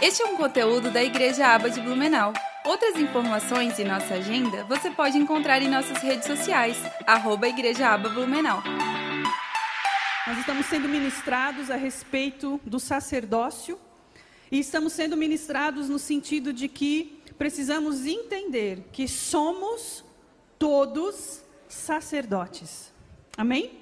Este é um conteúdo da Igreja Aba de Blumenau. Outras informações e nossa agenda você pode encontrar em nossas redes sociais, arroba Igreja Aba Blumenau. Nós estamos sendo ministrados a respeito do sacerdócio e estamos sendo ministrados no sentido de que precisamos entender que somos todos sacerdotes. Amém?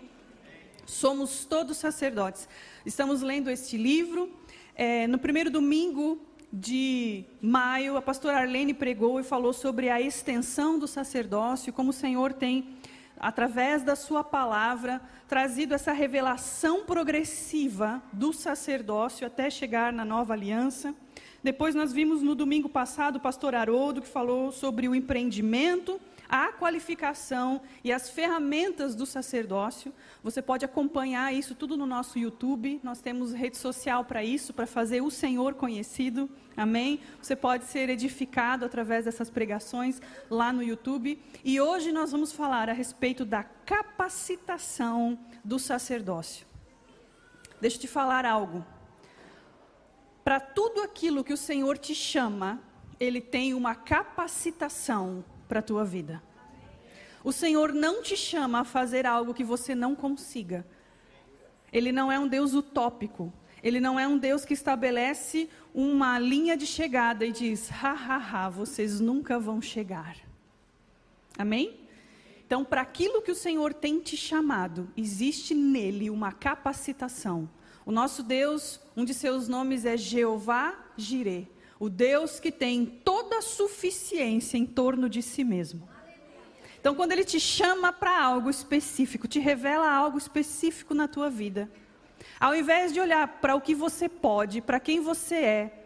Somos todos sacerdotes. Estamos lendo este livro. É, no primeiro domingo de maio, a pastora Arlene pregou e falou sobre a extensão do sacerdócio, como o Senhor tem, através da sua palavra, trazido essa revelação progressiva do sacerdócio até chegar na nova aliança. Depois nós vimos no domingo passado o pastor Haroldo que falou sobre o empreendimento a qualificação e as ferramentas do sacerdócio. Você pode acompanhar isso tudo no nosso YouTube. Nós temos rede social para isso, para fazer o Senhor conhecido. Amém? Você pode ser edificado através dessas pregações lá no YouTube. E hoje nós vamos falar a respeito da capacitação do sacerdócio. Deixa eu te falar algo. Para tudo aquilo que o Senhor te chama, Ele tem uma capacitação para a tua vida. O Senhor não te chama a fazer algo que você não consiga. Ele não é um Deus utópico. Ele não é um Deus que estabelece uma linha de chegada e diz: ha, ha, ha, vocês nunca vão chegar. Amém? Então, para aquilo que o Senhor tem te chamado, existe nele uma capacitação. O nosso Deus, um de seus nomes é Jeová Jireh o Deus que tem toda a suficiência em torno de si mesmo. Então, quando Ele te chama para algo específico, te revela algo específico na tua vida, ao invés de olhar para o que você pode, para quem você é,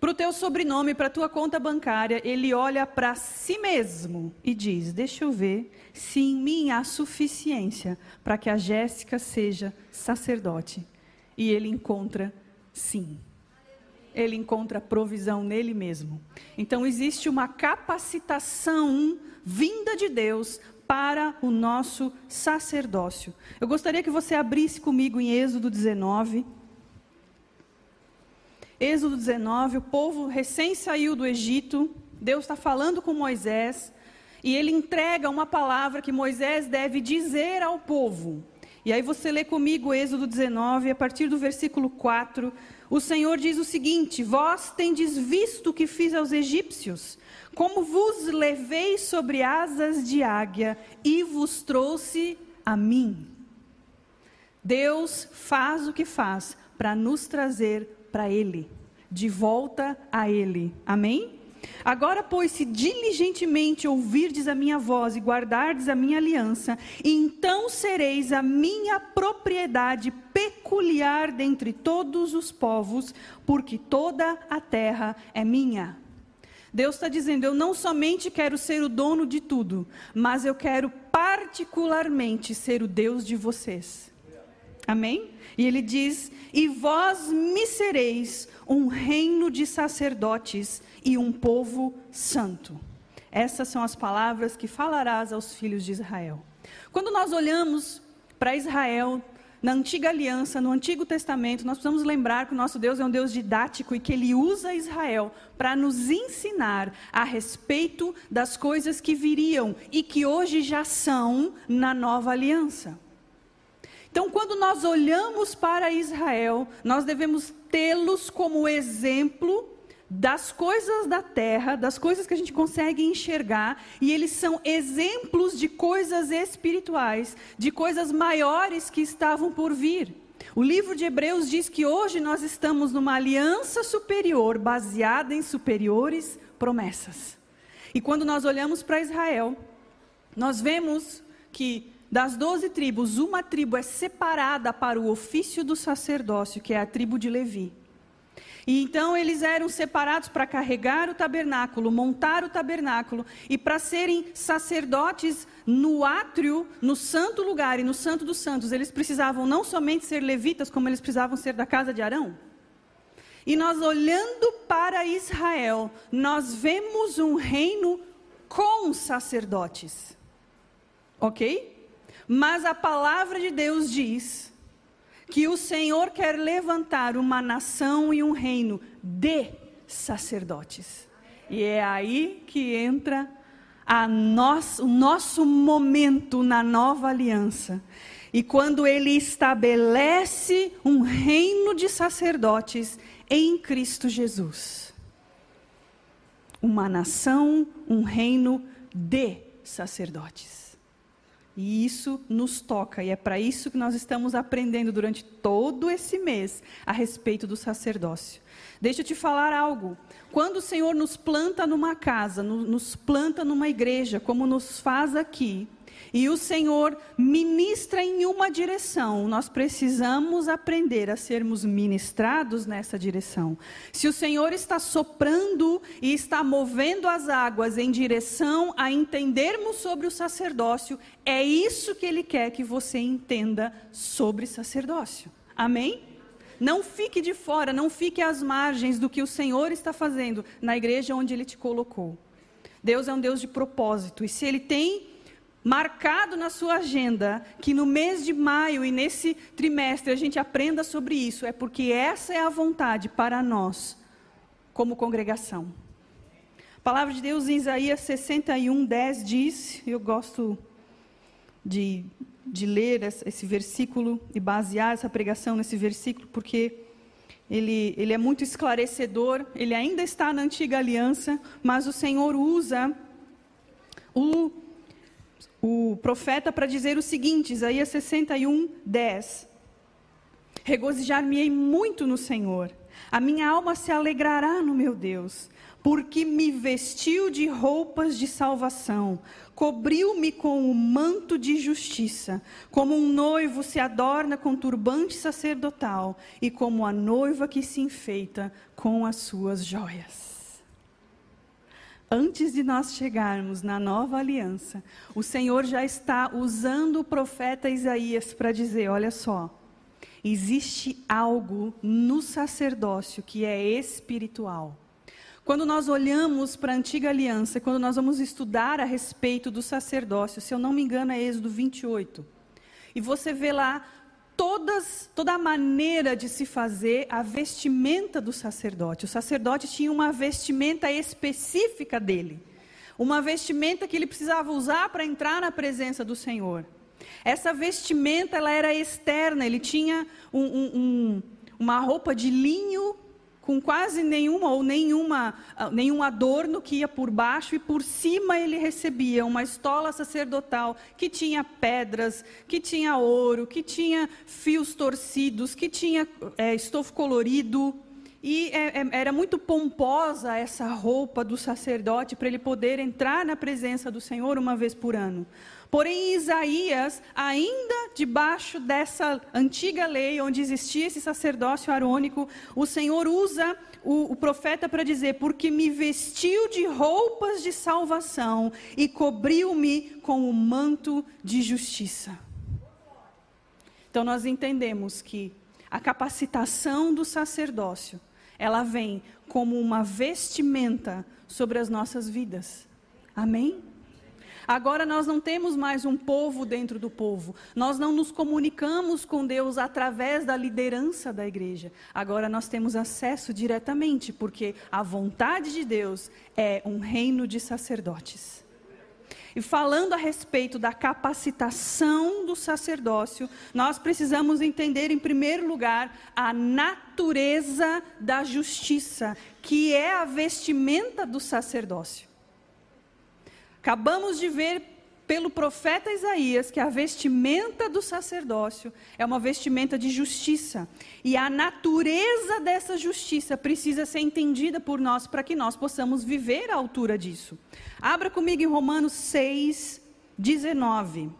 para o teu sobrenome, para a tua conta bancária, Ele olha para si mesmo e diz: Deixa eu ver se em mim há suficiência para que a Jéssica seja sacerdote. E Ele encontra sim ele encontra provisão nele mesmo. Então existe uma capacitação vinda de Deus para o nosso sacerdócio. Eu gostaria que você abrisse comigo em Êxodo 19. Êxodo 19, o povo recém saiu do Egito, Deus está falando com Moisés, e ele entrega uma palavra que Moisés deve dizer ao povo. E aí você lê comigo Êxodo 19, a partir do versículo 4, o Senhor diz o seguinte: Vós tendes visto o que fiz aos egípcios, como vos levei sobre asas de águia e vos trouxe a mim. Deus faz o que faz para nos trazer para Ele, de volta a Ele. Amém? Agora, pois, se diligentemente ouvirdes a minha voz e guardardes a minha aliança, então sereis a minha propriedade peculiar dentre todos os povos, porque toda a terra é minha. Deus está dizendo: eu não somente quero ser o dono de tudo, mas eu quero particularmente ser o Deus de vocês. Amém? E ele diz: E vós me sereis um reino de sacerdotes e um povo santo. Essas são as palavras que falarás aos filhos de Israel. Quando nós olhamos para Israel, na antiga aliança, no Antigo Testamento, nós precisamos lembrar que o nosso Deus é um Deus didático e que ele usa Israel para nos ensinar a respeito das coisas que viriam e que hoje já são na nova aliança. Então, quando nós olhamos para Israel, nós devemos tê-los como exemplo das coisas da terra, das coisas que a gente consegue enxergar, e eles são exemplos de coisas espirituais, de coisas maiores que estavam por vir. O livro de Hebreus diz que hoje nós estamos numa aliança superior, baseada em superiores promessas. E quando nós olhamos para Israel, nós vemos que das doze tribos, uma tribo é separada para o ofício do sacerdócio, que é a tribo de Levi. E então eles eram separados para carregar o tabernáculo, montar o tabernáculo e para serem sacerdotes no átrio, no santo lugar e no santo dos santos. Eles precisavam não somente ser levitas, como eles precisavam ser da casa de Arão. E nós olhando para Israel, nós vemos um reino com sacerdotes. OK? Mas a palavra de Deus diz que o Senhor quer levantar uma nação e um reino de sacerdotes. E é aí que entra nós, o nosso momento na nova aliança. E quando ele estabelece um reino de sacerdotes em Cristo Jesus. Uma nação, um reino de sacerdotes. E isso nos toca, e é para isso que nós estamos aprendendo durante todo esse mês a respeito do sacerdócio. Deixa eu te falar algo. Quando o Senhor nos planta numa casa, nos planta numa igreja, como nos faz aqui, e o Senhor ministra em uma direção, nós precisamos aprender a sermos ministrados nessa direção. Se o Senhor está soprando e está movendo as águas em direção a entendermos sobre o sacerdócio, é isso que Ele quer que você entenda sobre sacerdócio. Amém? Não fique de fora, não fique às margens do que o Senhor está fazendo na igreja onde Ele te colocou. Deus é um Deus de propósito, e se Ele tem marcado na sua agenda que no mês de maio e nesse trimestre a gente aprenda sobre isso, é porque essa é a vontade para nós, como congregação. A palavra de Deus em Isaías 61, 10 diz, eu gosto de, de ler esse versículo e basear essa pregação nesse versículo, porque ele, ele é muito esclarecedor, ele ainda está na antiga aliança, mas o Senhor usa o o profeta para dizer o seguinte, Isaías 61, 10. Regozijar-me-ei muito no Senhor, a minha alma se alegrará no meu Deus, porque me vestiu de roupas de salvação, cobriu-me com o manto de justiça, como um noivo se adorna com turbante sacerdotal, e como a noiva que se enfeita com as suas joias antes de nós chegarmos na nova aliança, o Senhor já está usando o profeta Isaías para dizer: olha só, existe algo no sacerdócio que é espiritual. Quando nós olhamos para a antiga aliança, quando nós vamos estudar a respeito do sacerdócio, se eu não me engano é Êxodo 28, e você vê lá todas, toda a maneira de se fazer a vestimenta do sacerdote. O sacerdote tinha uma vestimenta específica dele, uma vestimenta que ele precisava usar para entrar na presença do Senhor. Essa vestimenta ela era externa, ele tinha um, um, um, uma roupa de linho com quase nenhuma ou nenhuma, ah, nenhum adorno que ia por baixo e por cima ele recebia uma estola sacerdotal que tinha pedras, que tinha ouro, que tinha fios torcidos, que tinha é, estofo colorido. E é, é, era muito pomposa essa roupa do sacerdote para ele poder entrar na presença do Senhor uma vez por ano. Porém, Isaías, ainda debaixo dessa antiga lei, onde existia esse sacerdócio arônico, o Senhor usa o, o profeta para dizer: Porque me vestiu de roupas de salvação e cobriu-me com o manto de justiça. Então, nós entendemos que a capacitação do sacerdócio, ela vem como uma vestimenta sobre as nossas vidas. Amém? Agora nós não temos mais um povo dentro do povo. Nós não nos comunicamos com Deus através da liderança da igreja. Agora nós temos acesso diretamente, porque a vontade de Deus é um reino de sacerdotes. E falando a respeito da capacitação do sacerdócio, nós precisamos entender, em primeiro lugar, a natureza da justiça, que é a vestimenta do sacerdócio. Acabamos de ver pelo profeta Isaías que a vestimenta do sacerdócio é uma vestimenta de justiça. E a natureza dessa justiça precisa ser entendida por nós para que nós possamos viver à altura disso. Abra comigo em Romanos 6, 19.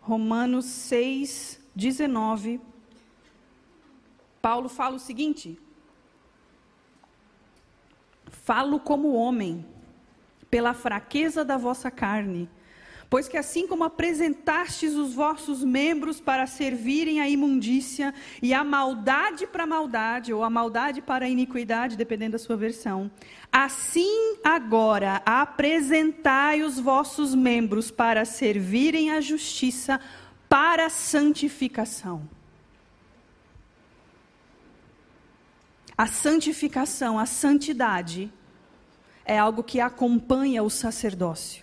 Romanos 6, 19. Paulo fala o seguinte: Falo como homem, pela fraqueza da vossa carne. Pois que assim como apresentastes os vossos membros para servirem à imundícia e a maldade para maldade, ou a maldade para a iniquidade, dependendo da sua versão, assim agora apresentai os vossos membros para servirem à justiça para santificação. A santificação, a santidade, é algo que acompanha o sacerdócio.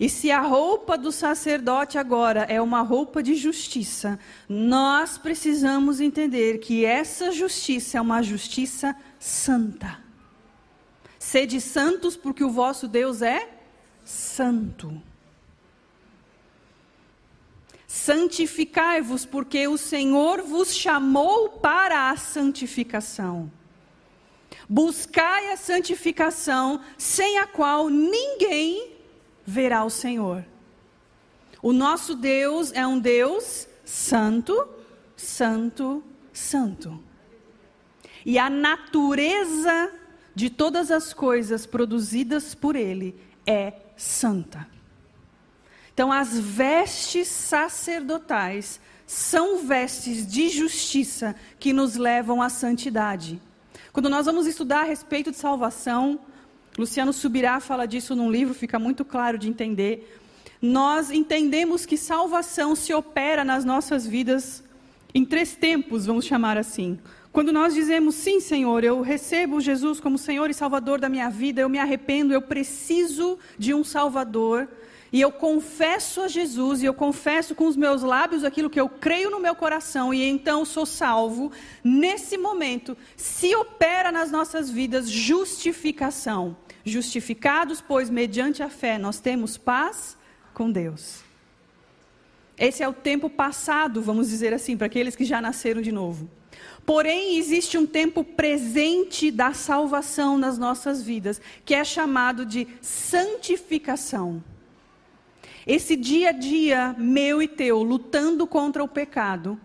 E se a roupa do sacerdote agora é uma roupa de justiça, nós precisamos entender que essa justiça é uma justiça santa. Sede santos, porque o vosso Deus é santo. Santificai-vos, porque o Senhor vos chamou para a santificação. Buscai a santificação, sem a qual ninguém verá o Senhor. O nosso Deus é um Deus santo, santo, santo. E a natureza de todas as coisas produzidas por Ele é santa. Então, as vestes sacerdotais são vestes de justiça que nos levam à santidade. Quando nós vamos estudar a respeito de salvação, Luciano Subirá fala disso num livro, fica muito claro de entender. Nós entendemos que salvação se opera nas nossas vidas em três tempos, vamos chamar assim. Quando nós dizemos, sim, Senhor, eu recebo Jesus como Senhor e Salvador da minha vida, eu me arrependo, eu preciso de um Salvador, e eu confesso a Jesus, e eu confesso com os meus lábios aquilo que eu creio no meu coração, e então sou salvo, nesse momento se opera nas nossas vidas justificação. Justificados, pois mediante a fé nós temos paz com Deus. Esse é o tempo passado, vamos dizer assim, para aqueles que já nasceram de novo. Porém, existe um tempo presente da salvação nas nossas vidas, que é chamado de santificação. Esse dia a dia meu e teu, lutando contra o pecado,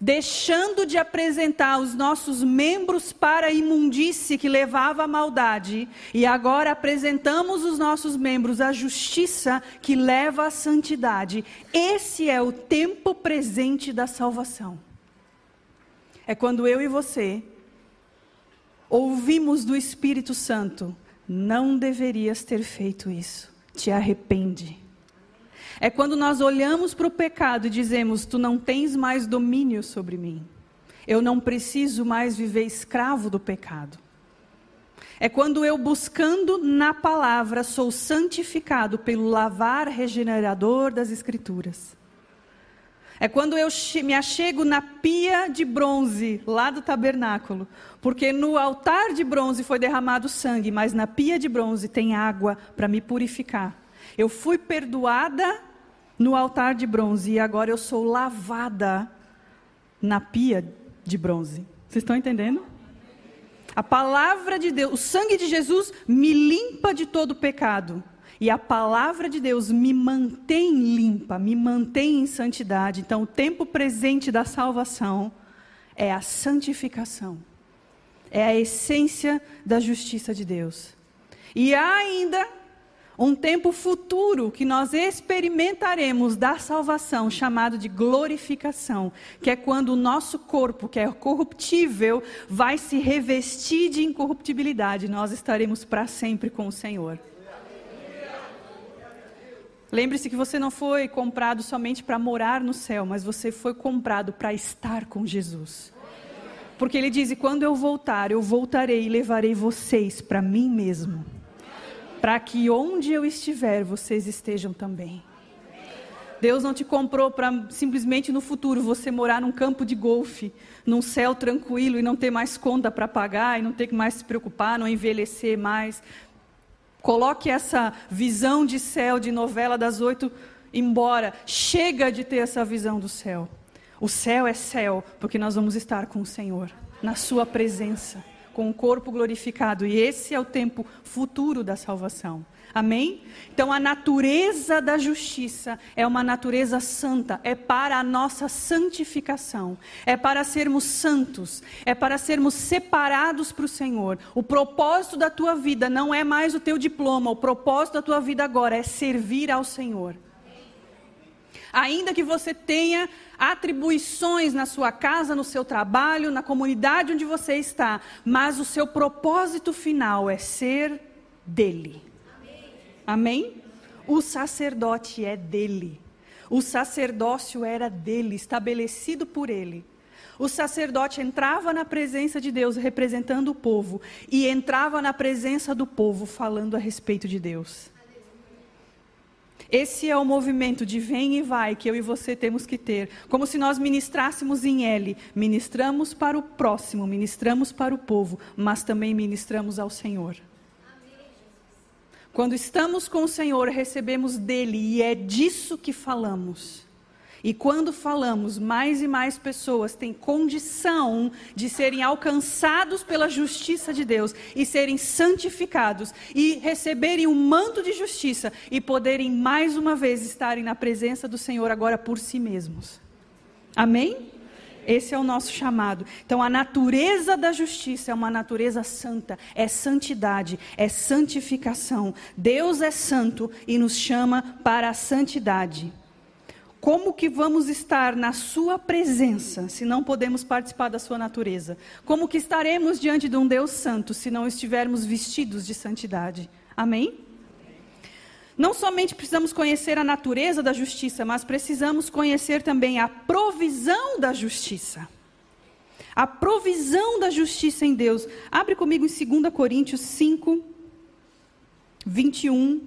deixando de apresentar os nossos membros para a imundície que levava à maldade, e agora apresentamos os nossos membros à justiça que leva à santidade. Esse é o tempo presente da salvação. É quando eu e você ouvimos do Espírito Santo: não deverias ter feito isso, te arrepende. É quando nós olhamos para o pecado e dizemos: Tu não tens mais domínio sobre mim. Eu não preciso mais viver escravo do pecado. É quando eu, buscando na palavra, sou santificado pelo lavar regenerador das Escrituras. É quando eu me achego na pia de bronze, lá do tabernáculo. Porque no altar de bronze foi derramado sangue, mas na pia de bronze tem água para me purificar. Eu fui perdoada no altar de bronze e agora eu sou lavada na pia de bronze. Vocês estão entendendo? A palavra de Deus, o sangue de Jesus me limpa de todo pecado. E a palavra de Deus me mantém limpa, me mantém em santidade. Então, o tempo presente da salvação é a santificação. É a essência da justiça de Deus. E há ainda um tempo futuro que nós experimentaremos da salvação, chamado de glorificação, que é quando o nosso corpo, que é corruptível, vai se revestir de incorruptibilidade. Nós estaremos para sempre com o Senhor. Lembre-se que você não foi comprado somente para morar no céu, mas você foi comprado para estar com Jesus. Porque ele diz: e quando eu voltar, eu voltarei e levarei vocês para mim mesmo para que onde eu estiver, vocês estejam também. Deus não te comprou para simplesmente no futuro você morar num campo de golfe, num céu tranquilo e não ter mais conta para pagar e não ter que mais se preocupar, não envelhecer mais. Coloque essa visão de céu, de novela das oito, embora. Chega de ter essa visão do céu. O céu é céu, porque nós vamos estar com o Senhor, na Sua presença com o corpo glorificado. E esse é o tempo futuro da salvação. Amém? Então a natureza da justiça é uma natureza santa, é para a nossa santificação, é para sermos santos, é para sermos separados para o Senhor. O propósito da tua vida não é mais o teu diploma, o propósito da tua vida agora é servir ao Senhor ainda que você tenha atribuições na sua casa, no seu trabalho, na comunidade onde você está, mas o seu propósito final é ser dele. Amém? O sacerdote é dele. O sacerdócio era dele, estabelecido por ele. O sacerdote entrava na presença de Deus representando o povo e entrava na presença do povo falando a respeito de Deus. Esse é o movimento de vem e vai que eu e você temos que ter. Como se nós ministrássemos em L. Ministramos para o próximo, ministramos para o povo, mas também ministramos ao Senhor. Quando estamos com o Senhor, recebemos dele e é disso que falamos. E quando falamos, mais e mais pessoas têm condição de serem alcançados pela justiça de Deus e serem santificados e receberem o um manto de justiça e poderem mais uma vez estarem na presença do Senhor agora por si mesmos. Amém? Esse é o nosso chamado. Então, a natureza da justiça é uma natureza santa, é santidade, é santificação. Deus é santo e nos chama para a santidade. Como que vamos estar na sua presença se não podemos participar da sua natureza? Como que estaremos diante de um Deus santo se não estivermos vestidos de santidade? Amém? Não somente precisamos conhecer a natureza da justiça, mas precisamos conhecer também a provisão da justiça. A provisão da justiça em Deus. Abre comigo em 2 Coríntios 5, 21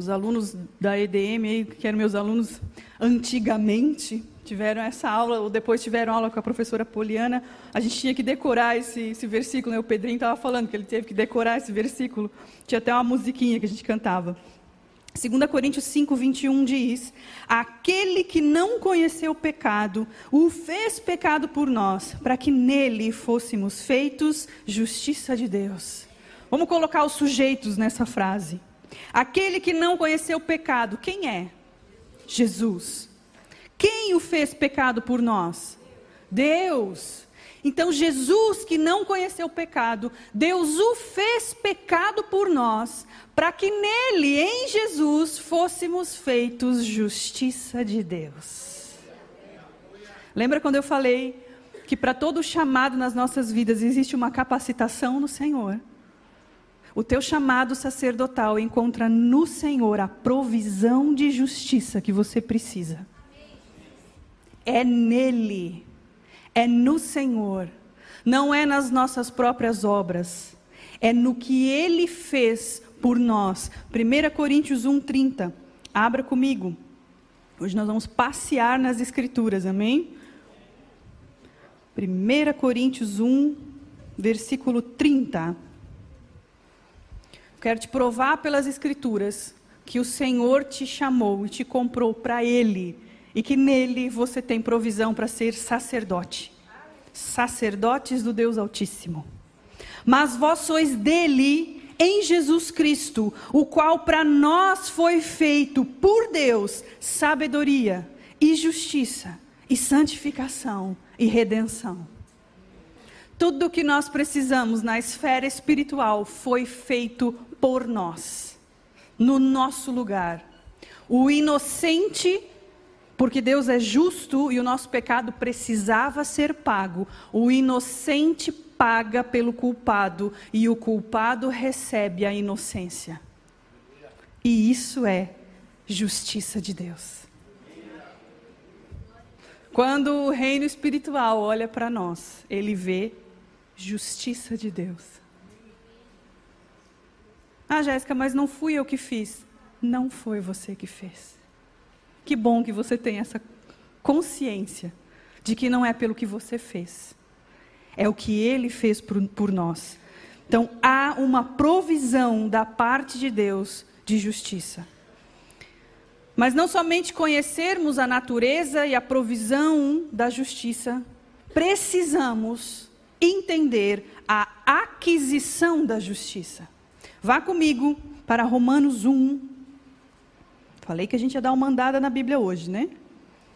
Os alunos da EDM, que eram meus alunos antigamente, tiveram essa aula, ou depois tiveram aula com a professora Poliana. A gente tinha que decorar esse, esse versículo. Né? O Pedrinho estava falando que ele teve que decorar esse versículo. Tinha até uma musiquinha que a gente cantava. 2 Coríntios 5, 21 diz: Aquele que não conheceu o pecado, o fez pecado por nós, para que nele fôssemos feitos justiça de Deus. Vamos colocar os sujeitos nessa frase. Aquele que não conheceu o pecado, quem é? Jesus. Quem o fez pecado por nós? Deus. Então, Jesus, que não conheceu o pecado, Deus o fez pecado por nós, para que nele, em Jesus, fôssemos feitos justiça de Deus. Lembra quando eu falei que para todo chamado nas nossas vidas existe uma capacitação no Senhor? O teu chamado sacerdotal encontra no Senhor a provisão de justiça que você precisa. É nele, é no Senhor, não é nas nossas próprias obras, é no que ele fez por nós. 1 Coríntios 1:30. Abra comigo. Hoje nós vamos passear nas escrituras, amém? 1 Coríntios 1, versículo 30. Quero te provar pelas Escrituras que o Senhor te chamou e te comprou para Ele e que nele você tem provisão para ser sacerdote. Sacerdotes do Deus Altíssimo. Mas vós sois dele em Jesus Cristo, o qual para nós foi feito por Deus sabedoria e justiça e santificação e redenção. Tudo o que nós precisamos na esfera espiritual foi feito por nós, no nosso lugar. O inocente, porque Deus é justo e o nosso pecado precisava ser pago, o inocente paga pelo culpado e o culpado recebe a inocência. E isso é justiça de Deus. Quando o reino espiritual olha para nós, ele vê justiça de Deus. Ah, Jéssica, mas não fui eu que fiz. Não foi você que fez. Que bom que você tem essa consciência de que não é pelo que você fez, é o que ele fez por, por nós. Então, há uma provisão da parte de Deus de justiça. Mas não somente conhecermos a natureza e a provisão da justiça, precisamos entender a aquisição da justiça. Vá comigo para Romanos 1. Falei que a gente ia dar uma andada na Bíblia hoje, né?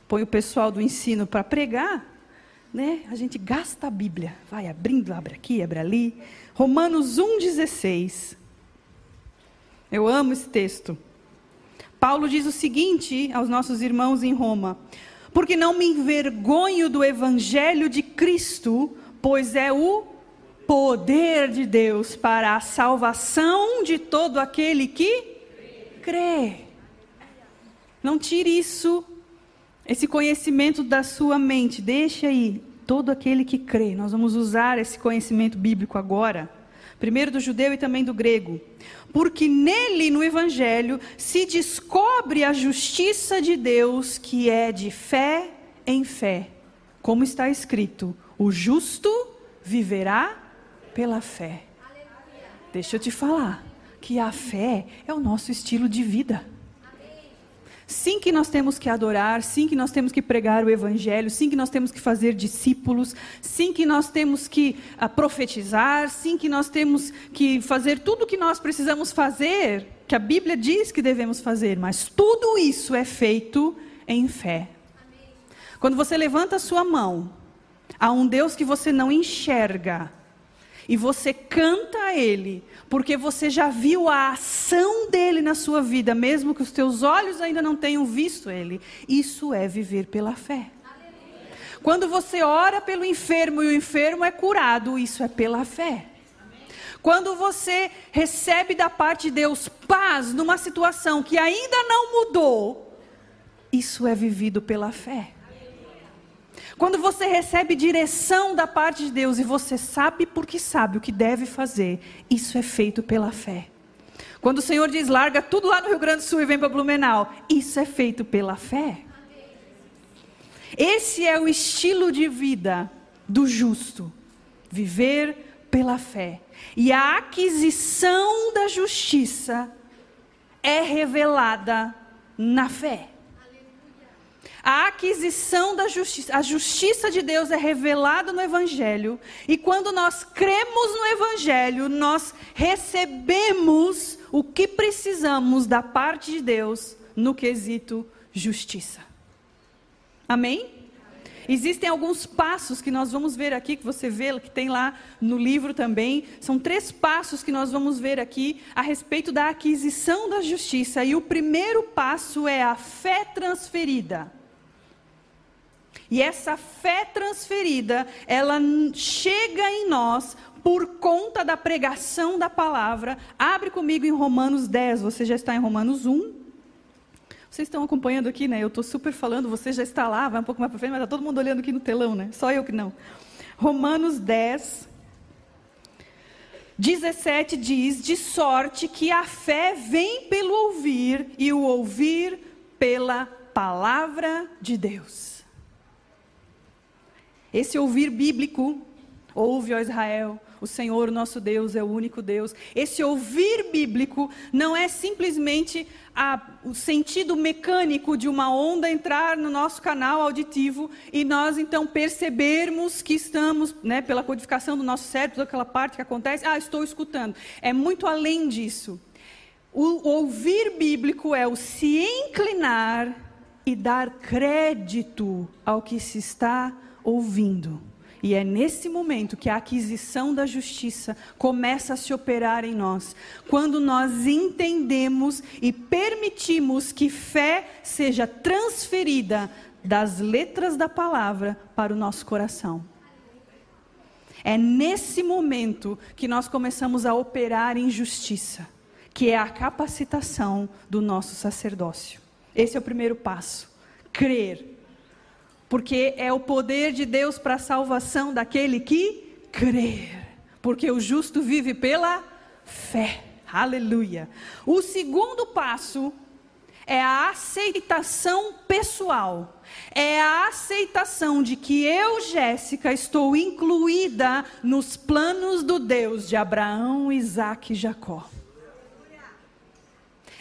Põe o pessoal do ensino para pregar, né? A gente gasta a Bíblia. Vai abrindo, abre aqui, abre ali. Romanos 1,16. Eu amo esse texto. Paulo diz o seguinte aos nossos irmãos em Roma: Porque não me envergonho do evangelho de Cristo, pois é o poder de Deus para a salvação de todo aquele que crê. Não tire isso, esse conhecimento da sua mente. Deixe aí. Todo aquele que crê. Nós vamos usar esse conhecimento bíblico agora. Primeiro do judeu e também do grego. Porque nele, no Evangelho, se descobre a justiça de Deus que é de fé em fé. Como está escrito: o justo viverá pela fé. Deixa eu te falar que a fé é o nosso estilo de vida. Sim que nós temos que adorar, sim que nós temos que pregar o evangelho, sim que nós temos que fazer discípulos, sim que nós temos que uh, profetizar, sim que nós temos que fazer tudo o que nós precisamos fazer, que a Bíblia diz que devemos fazer, mas tudo isso é feito em fé. Quando você levanta a sua mão a um Deus que você não enxerga, e você canta a Ele, porque você já viu a ação dele na sua vida, mesmo que os teus olhos ainda não tenham visto Ele. Isso é viver pela fé. Quando você ora pelo enfermo e o enfermo é curado, isso é pela fé. Quando você recebe da parte de Deus paz numa situação que ainda não mudou, isso é vivido pela fé. Quando você recebe direção da parte de Deus e você sabe porque sabe o que deve fazer, isso é feito pela fé. Quando o Senhor diz, larga tudo lá no Rio Grande do Sul e vem para Blumenau, isso é feito pela fé. Esse é o estilo de vida do justo, viver pela fé. E a aquisição da justiça é revelada na fé. A aquisição da justiça, a justiça de Deus é revelada no Evangelho, e quando nós cremos no Evangelho, nós recebemos o que precisamos da parte de Deus no quesito justiça. Amém? Existem alguns passos que nós vamos ver aqui, que você vê, que tem lá no livro também. São três passos que nós vamos ver aqui a respeito da aquisição da justiça. E o primeiro passo é a fé transferida. E essa fé transferida, ela chega em nós por conta da pregação da palavra. Abre comigo em Romanos 10, você já está em Romanos 1. Vocês estão acompanhando aqui, né? Eu estou super falando, você já está lá, vai um pouco mais para frente, mas está todo mundo olhando aqui no telão, né? Só eu que não. Romanos 10, 17 diz: De sorte que a fé vem pelo ouvir, e o ouvir pela palavra de Deus. Esse ouvir bíblico, ouve, ó Israel, o Senhor, nosso Deus, é o único Deus. Esse ouvir bíblico não é simplesmente a, o sentido mecânico de uma onda entrar no nosso canal auditivo e nós então percebermos que estamos, né, pela codificação do nosso cérebro, toda aquela parte que acontece, ah, estou escutando. É muito além disso. O ouvir bíblico é o se inclinar e dar crédito ao que se está ouvindo. E é nesse momento que a aquisição da justiça começa a se operar em nós. Quando nós entendemos e permitimos que fé seja transferida das letras da palavra para o nosso coração. É nesse momento que nós começamos a operar em justiça, que é a capacitação do nosso sacerdócio. Esse é o primeiro passo. Crer porque é o poder de Deus para a salvação daquele que crer. Porque o justo vive pela fé. Aleluia. O segundo passo é a aceitação pessoal. É a aceitação de que eu, Jéssica, estou incluída nos planos do Deus de Abraão, Isaac e Jacó.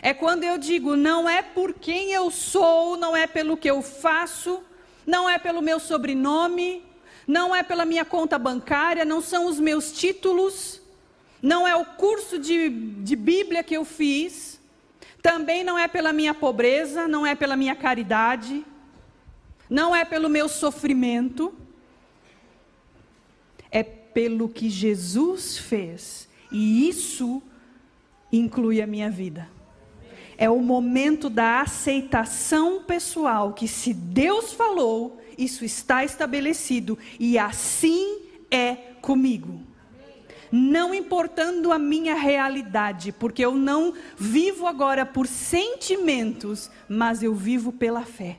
É quando eu digo, não é por quem eu sou, não é pelo que eu faço, não é pelo meu sobrenome, não é pela minha conta bancária, não são os meus títulos, não é o curso de, de Bíblia que eu fiz, também não é pela minha pobreza, não é pela minha caridade, não é pelo meu sofrimento, é pelo que Jesus fez, e isso inclui a minha vida é o momento da aceitação pessoal, que se Deus falou, isso está estabelecido e assim é comigo. não importando a minha realidade, porque eu não vivo agora por sentimentos, mas eu vivo pela fé.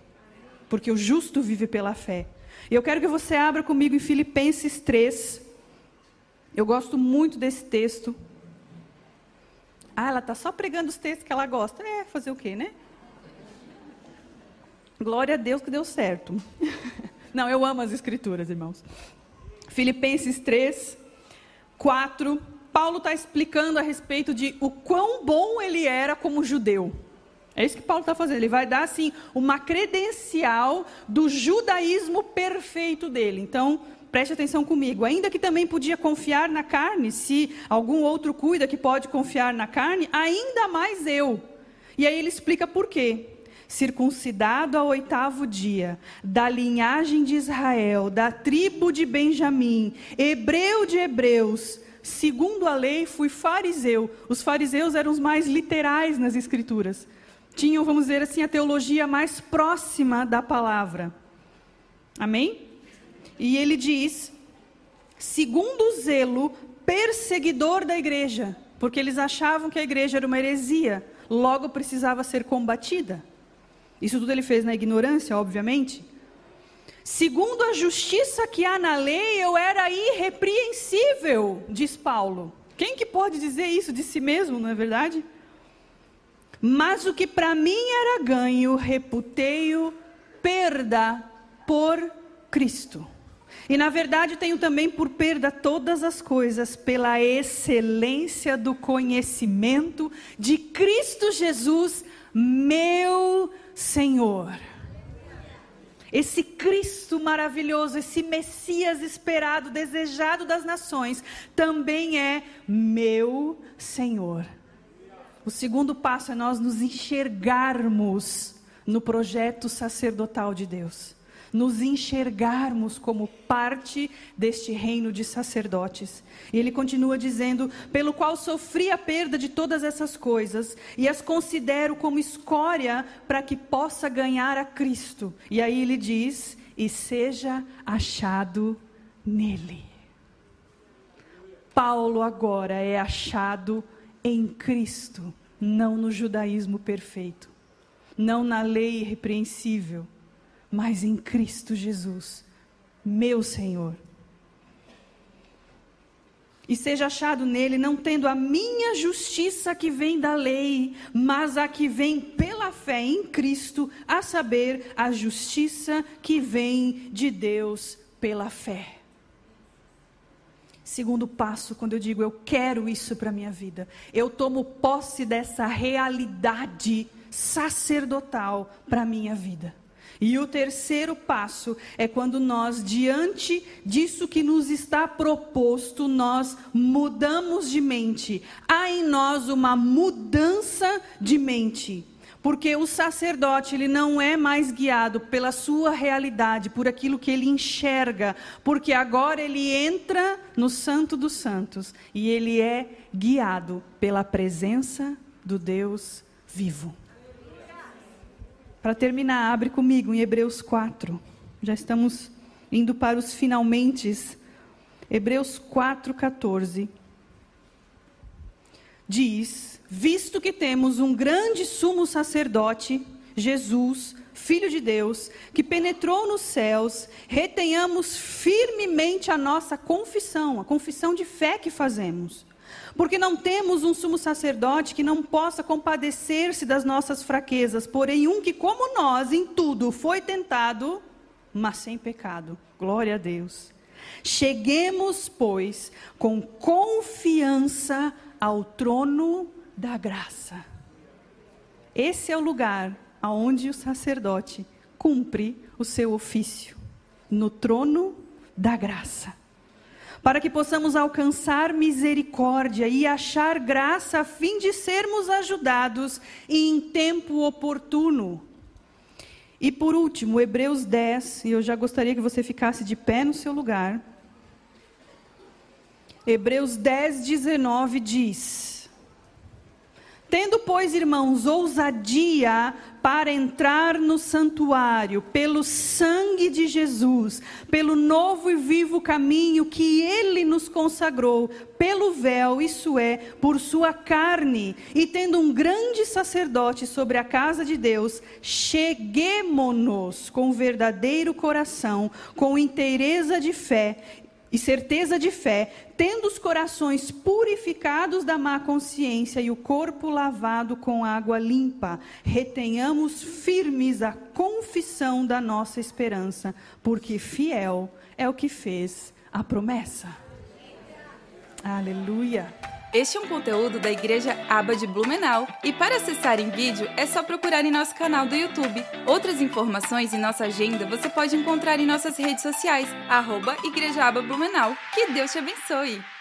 Porque o justo vive pela fé. E eu quero que você abra comigo em Filipenses 3. Eu gosto muito desse texto. Ah, ela está só pregando os textos que ela gosta. É, fazer o quê, né? Glória a Deus que deu certo. Não, eu amo as escrituras, irmãos. Filipenses 3, 4. Paulo está explicando a respeito de o quão bom ele era como judeu. É isso que Paulo está fazendo. Ele vai dar, assim, uma credencial do judaísmo perfeito dele. Então, preste atenção comigo. Ainda que também podia confiar na carne, se algum outro cuida que pode confiar na carne, ainda mais eu. E aí ele explica por quê circuncidado ao oitavo dia, da linhagem de Israel, da tribo de Benjamim, hebreu de hebreus, segundo a lei fui fariseu. Os fariseus eram os mais literais nas escrituras. Tinham, vamos dizer assim, a teologia mais próxima da palavra. Amém? E ele diz, segundo o zelo perseguidor da igreja, porque eles achavam que a igreja era uma heresia, logo precisava ser combatida. Isso tudo ele fez na ignorância, obviamente. Segundo a justiça que há na lei, eu era irrepreensível, diz Paulo. Quem que pode dizer isso de si mesmo, não é verdade? Mas o que para mim era ganho, reputei-o perda por Cristo. E na verdade tenho também por perda todas as coisas pela excelência do conhecimento de Cristo Jesus, meu Senhor. Esse Cristo maravilhoso, esse Messias esperado, desejado das nações, também é meu Senhor. O segundo passo é nós nos enxergarmos no projeto sacerdotal de Deus nos enxergarmos como parte deste reino de sacerdotes. E ele continua dizendo: pelo qual sofri a perda de todas essas coisas e as considero como escória para que possa ganhar a Cristo. E aí ele diz: e seja achado nele. Paulo agora é achado em Cristo, não no judaísmo perfeito, não na lei irrepreensível, mas em Cristo Jesus, meu Senhor. E seja achado nele, não tendo a minha justiça que vem da lei, mas a que vem pela fé em Cristo, a saber, a justiça que vem de Deus pela fé. Segundo passo, quando eu digo eu quero isso para a minha vida, eu tomo posse dessa realidade sacerdotal para a minha vida. E o terceiro passo é quando nós, diante disso que nos está proposto, nós mudamos de mente. Há em nós uma mudança de mente. Porque o sacerdote, ele não é mais guiado pela sua realidade, por aquilo que ele enxerga, porque agora ele entra no Santo dos Santos e ele é guiado pela presença do Deus vivo. Para terminar, abre comigo em Hebreus 4. Já estamos indo para os finalmente. Hebreus 4,14. Diz: Visto que temos um grande sumo sacerdote, Jesus, Filho de Deus, que penetrou nos céus, retenhamos firmemente a nossa confissão, a confissão de fé que fazemos. Porque não temos um sumo sacerdote que não possa compadecer-se das nossas fraquezas, porém um que, como nós, em tudo foi tentado, mas sem pecado. Glória a Deus. Cheguemos, pois, com confiança ao trono da graça. Esse é o lugar aonde o sacerdote cumpre o seu ofício, no trono da graça para que possamos alcançar misericórdia e achar graça a fim de sermos ajudados em tempo oportuno. E por último, Hebreus 10, e eu já gostaria que você ficasse de pé no seu lugar. Hebreus 10, 19 diz: Tendo, pois, irmãos, ousadia para entrar no santuário pelo sangue de Jesus, pelo novo e vivo caminho que ele nos consagrou, pelo véu, isso é, por sua carne, e tendo um grande sacerdote sobre a casa de Deus, cheguemo-nos com verdadeiro coração, com inteireza de fé e certeza de fé, tendo os corações purificados da má consciência e o corpo lavado com água limpa, retenhamos firmes a confissão da nossa esperança, porque fiel é o que fez a promessa. Aleluia. Este é um conteúdo da Igreja Aba de Blumenau. E para acessar em vídeo é só procurar em nosso canal do YouTube. Outras informações e nossa agenda você pode encontrar em nossas redes sociais, arroba Igreja Aba Blumenau. Que Deus te abençoe!